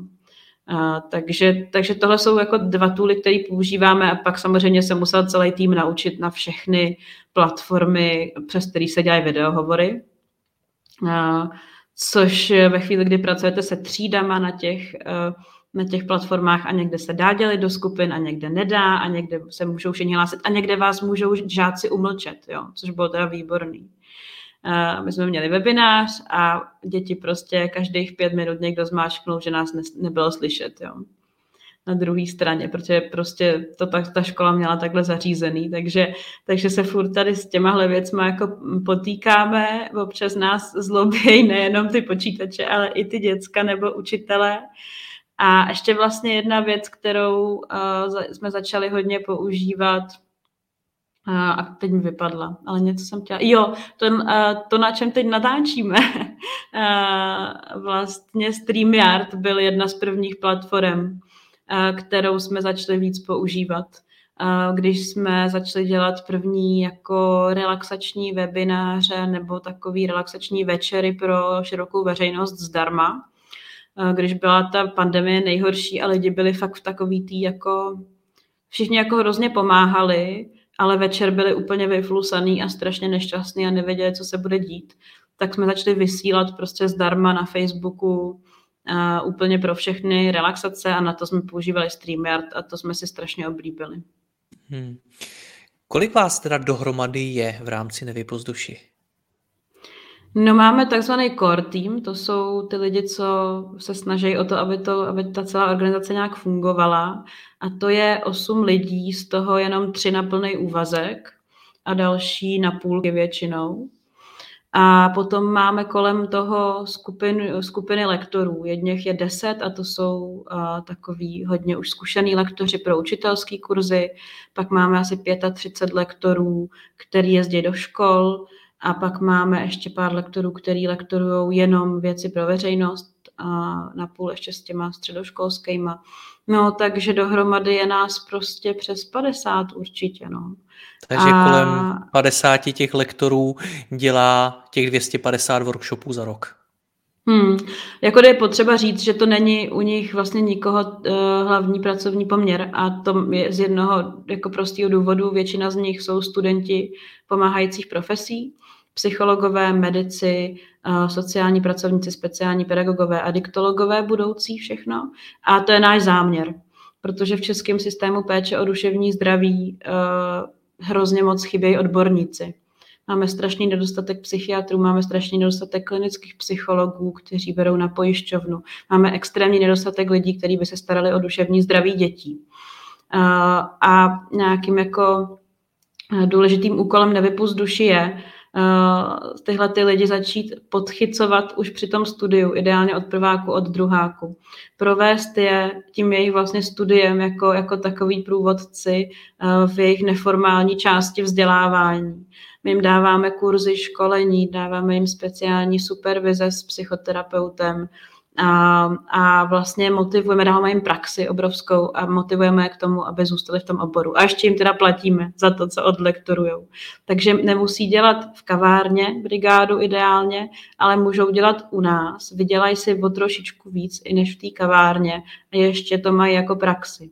B: A, takže, takže tohle jsou jako dva tooly, které používáme a pak samozřejmě se musel celý tým naučit na všechny platformy, přes které se dělají videohovory. A, což ve chvíli, kdy pracujete se třídama na těch, na těch platformách a někde se dá dělit do skupin a někde nedá a někde se můžou všichni hlásit a někde vás můžou žáci umlčet, jo, což bylo teda výborný. Uh, my jsme měli webinář a děti prostě každých pět minut někdo zmáčknul, že nás ne, nebylo slyšet, jo. Na druhé straně, protože prostě to tak ta škola měla takhle zařízený, takže, takže se furt tady s těmahle věcmi jako potýkáme, občas nás zlobějí nejenom ty počítače, ale i ty děcka nebo učitele. A ještě vlastně jedna věc, kterou uh, jsme začali hodně používat, a teď mi vypadla, ale něco jsem chtěla. Jo, to, to na čem teď natáčíme, vlastně StreamYard byl jedna z prvních platform, kterou jsme začali víc používat. Když jsme začali dělat první jako relaxační webináře nebo takový relaxační večery pro širokou veřejnost zdarma, když byla ta pandemie nejhorší a lidi byli fakt v takový tý jako všichni jako hrozně pomáhali, ale večer byli úplně vyflusaný a strašně nešťastný a nevěděli, co se bude dít, tak jsme začali vysílat prostě zdarma na Facebooku uh, úplně pro všechny relaxace a na to jsme používali StreamYard a to jsme si strašně oblíbili. Hmm.
A: Kolik vás teda dohromady je v rámci Nevypozduši?
B: No máme takzvaný core team, to jsou ty lidi, co se snaží o to, aby, to, aby ta celá organizace nějak fungovala. A to je osm lidí, z toho jenom tři na plný úvazek a další na půlky většinou. A potom máme kolem toho skupin, skupiny lektorů. Jedněch je deset a to jsou uh, takový hodně už zkušený lektoři pro učitelský kurzy. Pak máme asi 35 lektorů, který jezdí do škol a pak máme ještě pár lektorů, který lektorují jenom věci pro veřejnost a na půl ještě s těma středoškolskýma. No, takže dohromady je nás prostě přes 50 určitě, no.
A: Takže a... kolem 50 těch lektorů dělá těch 250 workshopů za rok.
B: Hmm. Jako je potřeba říct, že to není u nich vlastně nikoho uh, hlavní pracovní poměr a to je z jednoho jako prostého důvodu. Většina z nich jsou studenti pomáhajících profesí psychologové, medici, eh, sociální pracovníci, speciální pedagogové, adiktologové budoucí všechno. A to je náš záměr, protože v českém systému péče o duševní zdraví eh, hrozně moc chybějí odborníci. Máme strašný nedostatek psychiatrů, máme strašný nedostatek klinických psychologů, kteří berou na pojišťovnu. Máme extrémní nedostatek lidí, kteří by se starali o duševní zdraví dětí. Eh, a nějakým jako důležitým úkolem nevypust duši je, tyhle ty lidi začít podchycovat už při tom studiu, ideálně od prváku, od druháku. Provést je tím jejich vlastně studiem jako, jako takový průvodci v jejich neformální části vzdělávání. My jim dáváme kurzy školení, dáváme jim speciální supervize s psychoterapeutem, a, a vlastně motivujeme, dáváme jim praxi obrovskou a motivujeme je k tomu, aby zůstali v tom oboru. A ještě jim teda platíme za to, co odlektorujou. Takže nemusí dělat v kavárně brigádu ideálně, ale můžou dělat u nás. Vydělají si o trošičku víc i než v té kavárně a ještě to mají jako praxi.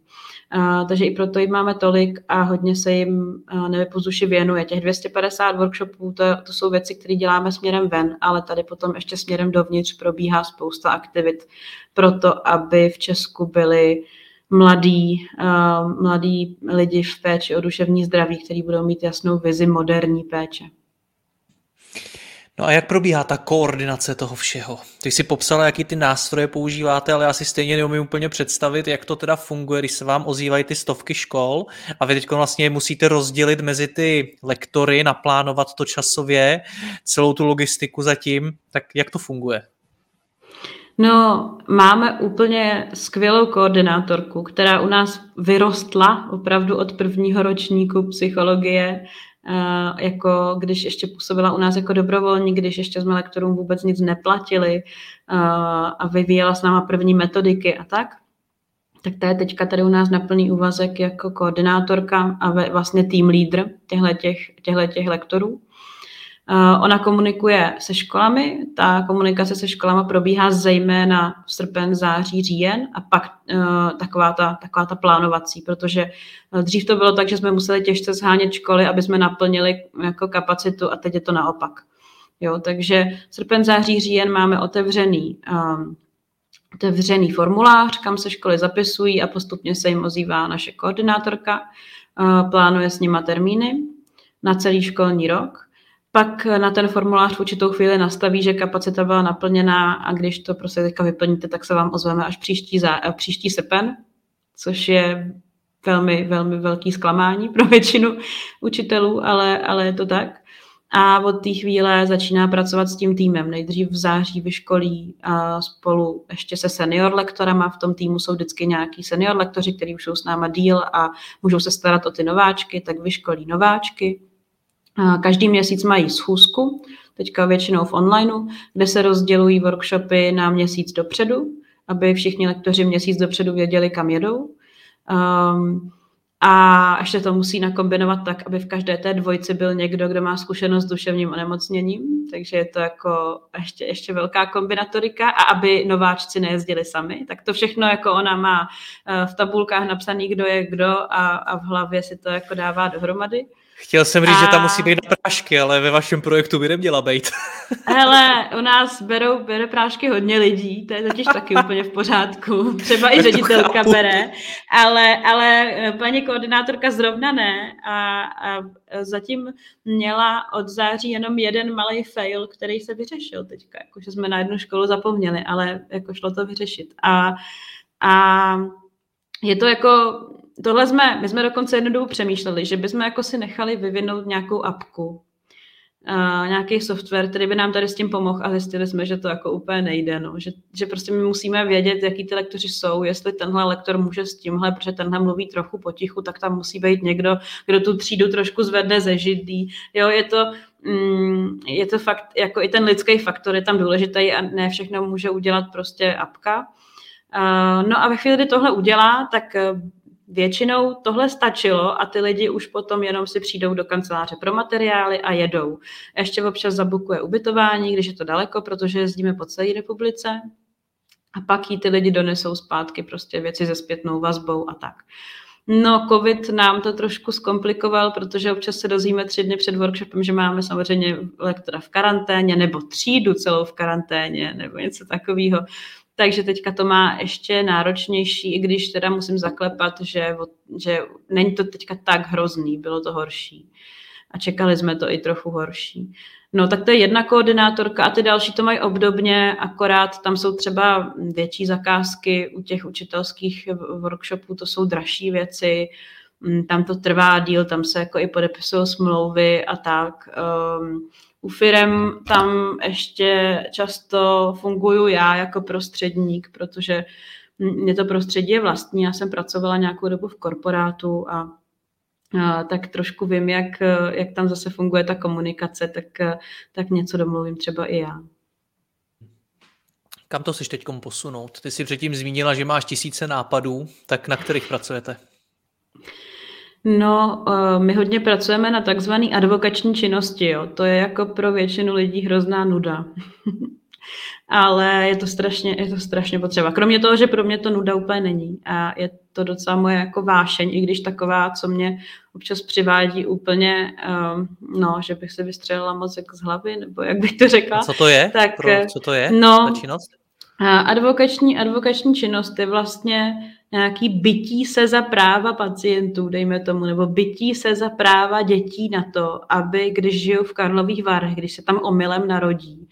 B: Takže i proto jim máme tolik a hodně se jim nevypozuši věnuje. Těch 250 workshopů, to, to jsou věci, které děláme směrem ven, ale tady potom ještě směrem dovnitř probíhá spousta aktivit pro to, aby v Česku byli mladí, mladí lidi v péči o duševní zdraví, kteří budou mít jasnou vizi moderní péče.
A: No a jak probíhá ta koordinace toho všeho? Ty jsi popsala, jaký ty nástroje používáte, ale já si stejně neumím úplně představit, jak to teda funguje, když se vám ozývají ty stovky škol a vy teď vlastně musíte rozdělit mezi ty lektory, naplánovat to časově, celou tu logistiku zatím, tak jak to funguje?
B: No, máme úplně skvělou koordinátorku, která u nás vyrostla opravdu od prvního ročníku psychologie jako když ještě působila u nás jako dobrovolník, když ještě jsme lektorům vůbec nic neplatili a vyvíjela s náma první metodiky a tak, tak ta je teďka tady u nás na plný úvazek jako koordinátorka a vlastně tým lídr těchto těch lektorů. Eh, ona komunikuje se školami, ta komunikace se školama probíhá zejména v srpen, září, říjen a pak uh, taková, ta, taková ta plánovací, protože eh, dřív to bylo tak, že jsme museli těžce zhánět školy, aby jsme naplnili jako kapacitu a teď je to naopak. Jo, takže srpen, září, říjen máme otevřený um, otevřený formulář, kam se školy zapisují a postupně se jim ozývá naše koordinátorka, plánuje s nima termíny na celý školní rok pak na ten formulář v určitou chvíli nastaví, že kapacita byla naplněná a když to prostě teďka vyplníte, tak se vám ozveme až příští, za, eh, příští srpen, což je velmi, velmi velký zklamání pro většinu učitelů, ale, ale je to tak. A od té chvíle začíná pracovat s tím týmem. Nejdřív v září vyškolí a spolu ještě se senior lektorama. V tom týmu jsou vždycky nějaký senior lektoři, kteří už jsou s náma díl a můžou se starat o ty nováčky, tak vyškolí nováčky. Každý měsíc mají schůzku, teďka většinou v onlineu, kde se rozdělují workshopy na měsíc dopředu, aby všichni lektoři měsíc dopředu věděli, kam jedou. Um, a ještě to musí nakombinovat tak, aby v každé té dvojci byl někdo, kdo má zkušenost s duševním onemocněním, takže je to jako ještě, ještě velká kombinatorika a aby nováčci nejezdili sami, tak to všechno jako ona má eh, v tabulkách napsaný, kdo je kdo a, a v hlavě si to jako dává dohromady.
A: Chtěl jsem říct, a... že tam musí být na prášky, ale ve vašem projektu by neměla být.
B: Hele, u nás berou, bere prášky hodně lidí, to je totiž taky úplně v pořádku. Třeba i ředitelka bere, ale, ale eh, paní koordinátorka zrovna ne a, a zatím měla od září jenom jeden malý fail, který se vyřešil teďka, jakože jsme na jednu školu zapomněli, ale jako šlo to vyřešit. A, a je to jako tohle jsme, my jsme dokonce jednu dobu přemýšleli, že bychom jako si nechali vyvinout nějakou apku, uh, nějaký software, který by nám tady s tím pomohl a zjistili jsme, že to jako úplně nejde, no. že, že prostě my musíme vědět, jaký ty lektoři jsou, jestli tenhle lektor může s tímhle, protože tenhle mluví trochu potichu, tak tam musí být někdo, kdo tu třídu trošku zvedne ze židlí. Jo, je to, mm, je to fakt, jako i ten lidský faktor je tam důležitý a ne všechno může udělat prostě apka. Uh, no a ve chvíli, kdy tohle udělá, tak Většinou tohle stačilo a ty lidi už potom jenom si přijdou do kanceláře pro materiály a jedou. Ještě občas zabukuje ubytování, když je to daleko, protože jezdíme po celé republice a pak jí ty lidi donesou zpátky prostě věci se zpětnou vazbou a tak. No, covid nám to trošku zkomplikoval, protože občas se dozvíme tři dny před workshopem, že máme samozřejmě lektora v karanténě, nebo třídu celou v karanténě, nebo něco takového takže teďka to má ještě náročnější, i když teda musím zaklepat, že, že není to teďka tak hrozný, bylo to horší. A čekali jsme to i trochu horší. No tak to je jedna koordinátorka a ty další to mají obdobně, akorát tam jsou třeba větší zakázky u těch učitelských workshopů, to jsou dražší věci, mm, tam to trvá díl, tam se jako i podepisují smlouvy a tak. Um, U firem tam ještě často funguju já jako prostředník, protože mě to prostředí je vlastní. Já jsem pracovala nějakou dobu v korporátu a tak trošku vím, jak, jak tam zase funguje ta komunikace, tak, tak něco domluvím třeba i já.
A: Kam to chceš teď posunout? Ty jsi předtím zmínila, že máš tisíce nápadů, tak na kterých pracujete?
B: No, eh, my hodně pracujeme na takzvané advokační činnosti. Jo. To je jako pro většinu lidí hrozná nuda. Ale je to, strašně, je to strašně potřeba. Kromě toho, že pro mě to nuda úplně není. A je to docela moje jako vášeň, i když taková, co mě občas přivádí úplně, um, no, že bych se vystřelila mozek z hlavy, nebo jak bych to řekla. A
A: co to je? Tak, pro, co to je
B: no, ta činnost? Advokační, advokační činnost je vlastně nějaký bytí se za práva pacientů, dejme tomu, nebo bytí se za práva dětí na to, aby když žijou v Karlových Varech, když se tam omylem narodí,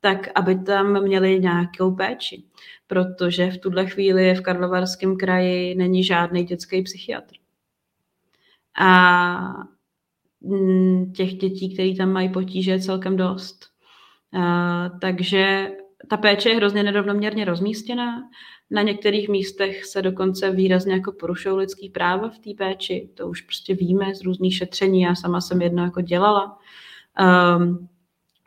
B: tak aby tam měli nějakou péči. Protože v tuhle chvíli v Karlovarském kraji není žádný dětský psychiatr. A mm, těch dětí, které tam mají potíže, je celkem dost. A, takže ta péče je hrozně nerovnoměrně rozmístěná. Na některých místech se dokonce výrazně jako porušují lidský práva v té péči. To už prostě víme z různých šetření. Já sama jsem jedno jako dělala. Um,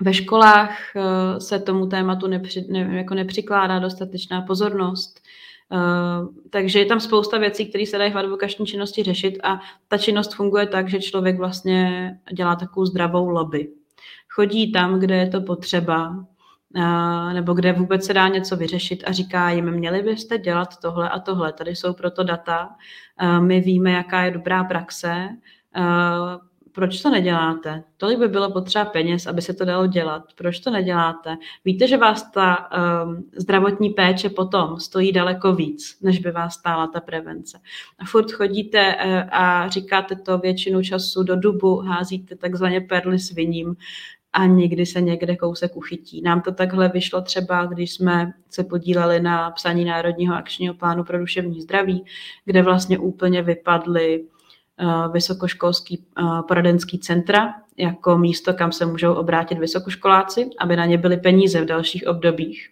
B: ve školách uh, se tomu tématu nepři, ne, jako nepřikládá dostatečná pozornost. Uh, takže je tam spousta věcí, které se dají v advokační činnosti řešit a ta činnost funguje tak, že člověk vlastně dělá takovou zdravou lobby. Chodí tam, kde je to potřeba, nebo kde vůbec se dá něco vyřešit a říká jim, měli byste dělat tohle a tohle, tady jsou proto data, my víme, jaká je dobrá praxe, proč to neděláte? Tolik by bylo potřeba peněz, aby se to dalo dělat. Proč to neděláte? Víte, že vás ta um, zdravotní péče potom stojí daleko víc, než by vás stála ta prevence. A furt chodíte uh, a říkáte to většinu času do dubu, házíte takzvaně perly sviním a někdy se někde kousek uchytí. Nám to takhle vyšlo třeba, když jsme se podíleli na psaní Národního akčního plánu pro duševní zdraví, kde vlastně úplně vypadly vysokoškolský uh, poradenský centra jako místo, kam se můžou obrátit vysokoškoláci, aby na ně byly peníze v dalších obdobích.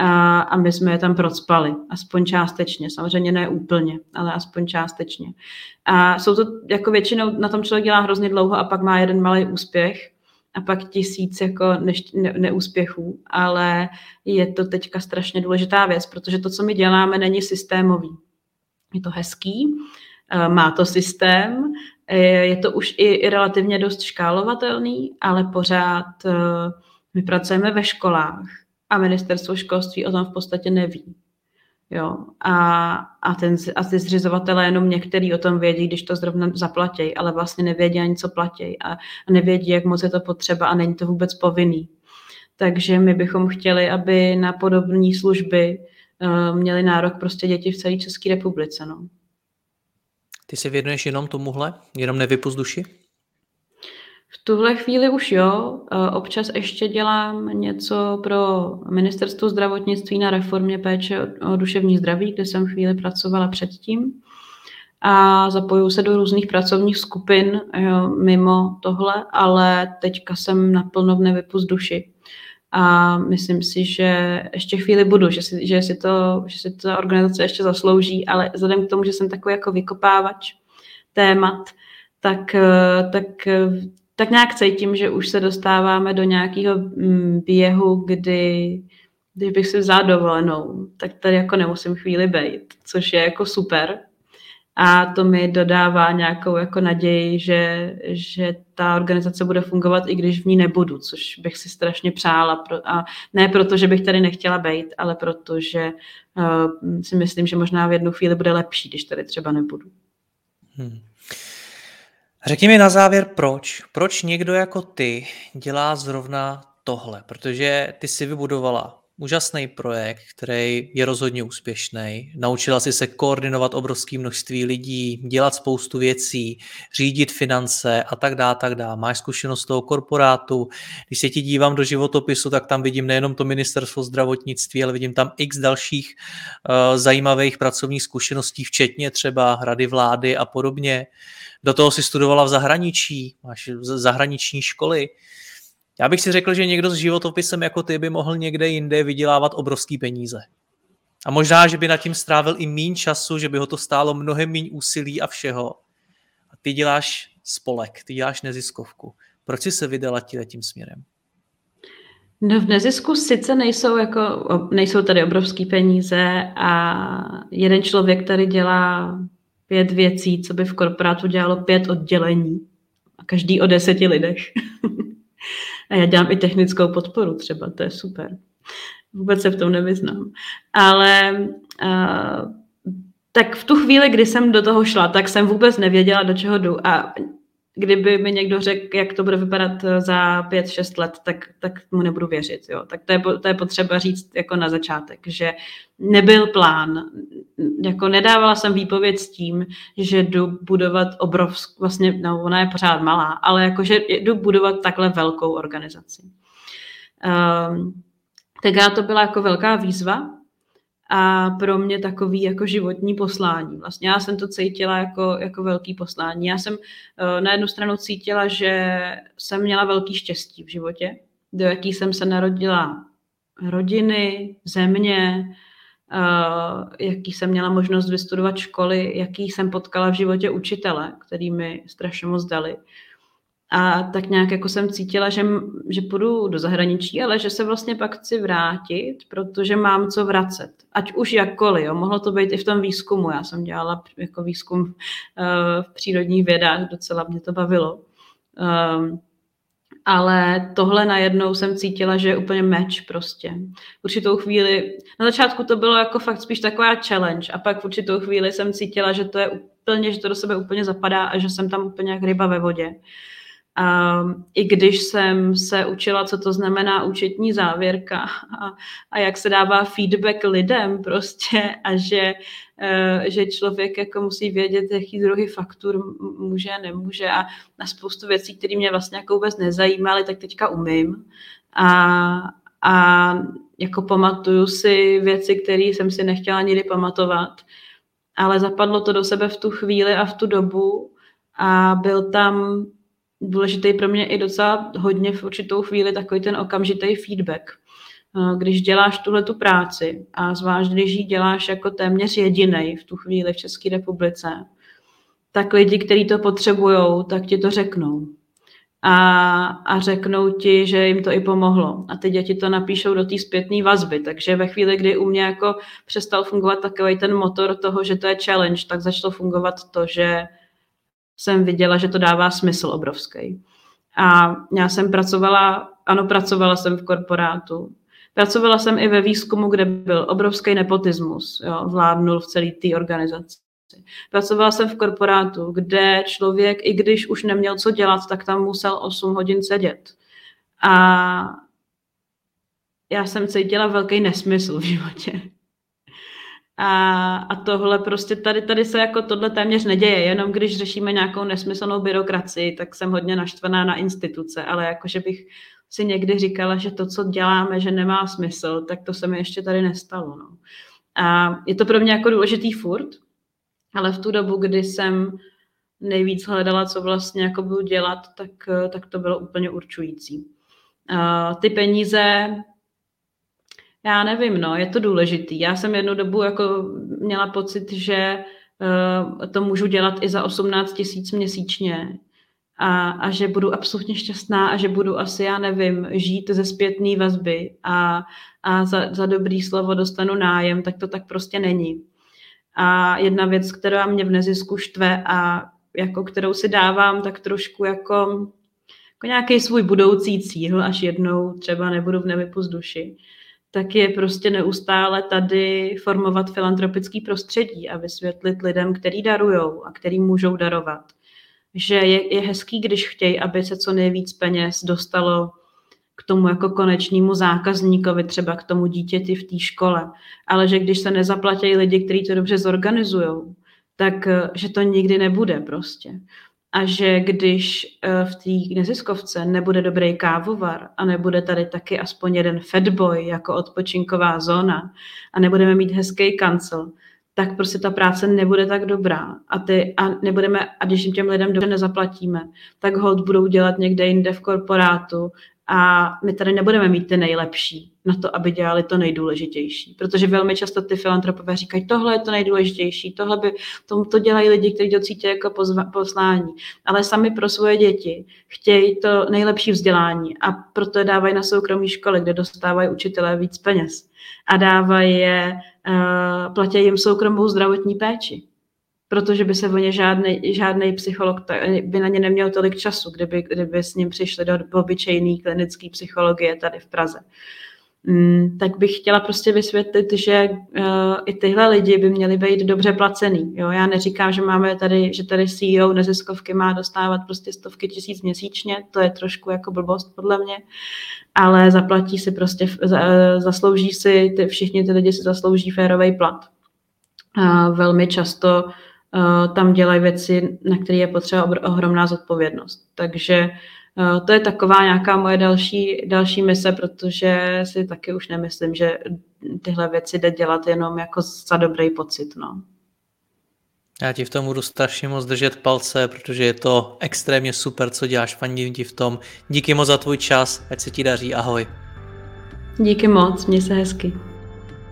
B: A, my jsme je tam procpali, aspoň částečně, samozřejmě ne úplně, ale aspoň částečně. A jsou to jako většinou, na tom člověk dělá hrozně dlouho a pak má jeden malý úspěch, a pak tisíc jako neš, ne, neúspěchů, ale je to teďka strašně důležitá věc, protože to, co my děláme, není systémový. Je to hezký, eh, má to systém, eh, je to už i relativně dost škálovatelný, ale pořád eh, my pracujeme ve školách a ministerstvo školství o tom v podstatě neví. Jo. A, a, ten, a ty zřizovatelé jenom některý o tom vědí, když to zrovna zaplatí, ale vlastně nevědí ani, co platí a, a nevědí, jak moc je to potřeba a není to vůbec povinný. Takže my bychom chtěli, aby na podobné služby uh, měli nárok prostě děti v celé České republice. No.
A: Ty se věnuješ jenom tomuhle? Jenom nevypust duši?
B: V tuhle chvíli už jo. Občas ještě dělám něco pro ministerstvo zdravotnictví na reformě péče o duševní zdraví, kde jsem chvíli pracovala předtím. A zapojuju se do různých pracovních skupin jo, mimo tohle, ale teďka jsem naplno v nevypust duši. A myslím si, že ještě chvíli budu, že si, že si, to, že si ta organizace ještě zaslouží, ale vzhledem k tomu, že jsem takový jako vykopávač témat, tak, tak tak nějak cítím, že už se dostáváme do nějakého mm, běhu, kdy když bych si vzala dovolenou, tak tady jako nemusím chvíli být, což je jako super. A to mi dodává nějakou jako naději, že, že ta organizace bude fungovat, i když v ní nebudu, což bych si strašně přála. A ne proto, že bych tady nechtěla být, ale proto, že uh, si myslím, že možná v jednu chvíli bude lepší, když tady třeba nebudu. Hmm.
A: Řekni mi na závěr, proč. Proč někdo jako ty dělá zrovna tohle? Protože ty si vybudovala úžasný projekt, který je rozhodně úspěšný. Naučila si se koordinovat obrovské množství lidí, dělat spoustu věcí, řídit finance a tak dále, tak dále. Máš zkušenost toho korporátu. Když se ti dívám do životopisu, tak tam vidím nejenom to ministerstvo zdravotnictví, ale vidím tam x dalších uh, zajímavých pracovních zkušeností, včetně třeba rady vlády a podobně. Do toho si studovala v zahraničí, máš zahraniční školy. Já bych si řekl, že někdo s životopisem jako ty by mohl někde jinde vydělávat obrovský peníze. A možná, že by nad tím strávil i méně času, že by ho to stálo mnohem méně úsilí a všeho. A ty děláš spolek, ty děláš neziskovku. Proč jsi se vydala tím směrem?
B: No v nezisku sice nejsou, jako, nejsou tady obrovský peníze a jeden člověk tady dělá pět věcí, co by v korporátu dělalo pět oddělení. A každý o deseti lidech. a já dělám i technickou podporu třeba, to je super. Vůbec se v tom nevyznám. Ale uh, tak v tu chvíli, kdy jsem do toho šla, tak jsem vůbec nevěděla, do čeho jdu. A kdyby mi někdo řekl, jak to bude vypadat eh, za pět, šest let, tak, tak mu nebudu věřit. Jo. Tak to je, to je potřeba říct jako na začátek, že nebyl plán. Jako nedávala jsem výpověď s tím, že jdu budovat obrovskou, vlastně, no ona je pořád malá, ale jako, že jdu budovat takhle velkou organizaci. Um, tak to byla jako velká výzva, a pro mě takový jako životní poslání. Vlastně já jsem to cítila jako, jako velký poslání. Já jsem uh, na jednu stranu cítila, že jsem měla velký štěstí v životě, do jaký jsem se narodila rodiny, země, uh, jaký jsem měla možnost vystudovat školy, jaký jsem potkala v životě učitele, který mi strašně moc dali. A tak nějak jako jsem cítila, že, že půjdu do zahraničí, ale že se vlastně pak chci vrátit, protože mám co vracet. Ať už jakkoliv, jo. mohlo to být i v tom výzkumu. Já jsem dělala jako výzkum uh, v přírodních vědách, docela mě to bavilo. Um, ale tohle najednou jsem cítila, že je úplně meč prostě. V určitou chvíli, na začátku to bylo jako fakt spíš taková challenge a pak v určitou chvíli jsem cítila, že to je úplně, že to do sebe úplně zapadá a že jsem tam úplně jak ryba ve vodě. A I když jsem se učila, co to znamená účetní závěrka a, a jak se dává feedback lidem prostě a že, uh, že člověk jako musí vědět, jaký druhy faktur může nemůže a na spoustu věcí, které mě vlastně jako vůbec nezajímaly, tak teďka umím. A, a jako pamatuju si věci, které jsem si nechtěla nikdy pamatovat, ale zapadlo to do sebe v tu chvíli a v tu dobu a byl tam důležitý pro mě i docela hodně v určitou chvíli takový ten okamžitý feedback. Eh, když děláš tuhle tu práci a zvlášť, když ji děláš jako téměř jediný v tu chvíli v České republice, tak lidi, kteří to potřebují, tak ti to řeknou. A, a řeknou ti, že jim to i pomohlo. A ty děti to napíšou do té zpětné vazby. Takže ve chvíli, kdy u mě jako přestal fungovat takový ten motor toho, že to je challenge, tak začalo fungovat to, že jsem viděla, že to dává smysl obrovský. A já jsem pracovala, ano, pracovala jsem v korporátu. Pracovala jsem i ve výzkumu, kde byl obrovský nepotismus, jo, vládnul v celé té organizaci. Pracovala jsem v korporátu, kde člověk, i když už neměl co dělat, tak tam musel 8 hodin sedět. A já jsem cítila velký nesmysl v životě. A, a tohle prostě tady, tady se jako tohle téměř neděje, jenom když řešíme nějakou nesmyslnou byrokracii, tak jsem hodně naštvaná na instituce, ale jakože bych si někdy říkala, že to, co děláme, že nemá smysl, tak to se mi ještě tady nestalo. No. A je to pro mě jako důležitý furt, ale v tu dobu, kdy jsem nejvíc hledala, co vlastně jako budu dělat, tak, tak to bylo úplně určující. A ty peníze já nevím, no, je to důležitý. Já jsem jednu dobu jako měla pocit, že uh, to můžu dělat i za 18 tisíc měsíčně a, a že budu absolutně šťastná a že budu asi, já nevím, žít ze zpětné vazby a, a za, za dobrý slovo dostanu nájem, tak to tak prostě není. A jedna věc, která mě v nezisku štve a jako kterou si dávám tak trošku jako, jako nějaký svůj budoucí cíl, až jednou třeba nebudu v nevypust duši, tak je prostě neustále tady formovat filantropický prostředí a vysvětlit lidem, který darujou a který můžou darovat. Že je, je hezký, když chtějí, aby se co nejvíc peněz dostalo k tomu jako konečnímu zákazníkovi, třeba k tomu dítěti v té škole. Ale že když se nezaplatí lidi, kteří to dobře zorganizují, tak eh, že to nikdy nebude prostě a že když eh, v té neziskovce nebude dobrý kávovar a nebude tady taky aspoň jeden fatboy jako odpočinková zóna a nebudeme mít hezký kancel, tak prostě ta práce nebude tak dobrá. A, ty, a, nebudeme, a když těm lidem dobře nezaplatíme, tak hold budou dělat někde jinde v korporátu a my tady nebudeme mít ty nejlepší na to, aby dělali to nejdůležitější. Protože velmi často ty filantropové říkají, tohle je to nejdůležitější, tohle by, to, to dělají lidi, kteří to cítí jako pozva, poslání. Ale sami pro svoje děti chtějí to nejlepší vzdělání a proto je dávají na soukromí školy, kde dostávají učitelé víc peněz. A dávají je, uh, platí jim soukromou zdravotní péči protože by se o ně žádný, žádný psycholog by na ně neměl tolik času, kdyby, kdyby s ním přišli do obyčejný klinický psychologie tady v Praze. Mm, tak bych chtěla prostě vysvětlit, že uh, i tyhle lidi by měli být dobře placený. Jo? Já neříkám, že máme tady, že tady CEO neziskovky má dostávat prostě stovky tisíc měsíčně, to je trošku jako blbost podle mě, ale zaplatí si prostě, zaslouží si, ty, všichni ty lidi si zaslouží férový plat. Uh, velmi často Eh, tam dělají věci, na které je potřeba ohromná zodpovědnost. Takže eh, to je taková nějaká moje další, další mise, protože si taky už nemyslím, že tyhle věci jde dělat jenom jako za dobrý pocit. No.
A: Já ti v tom budu strašně moc držet palce, protože je to extrémně super, co děláš, fandím ti v tom. Díky moc za tvůj čas, ať se ti daří, ahoj.
B: Díky moc, měj se hezky.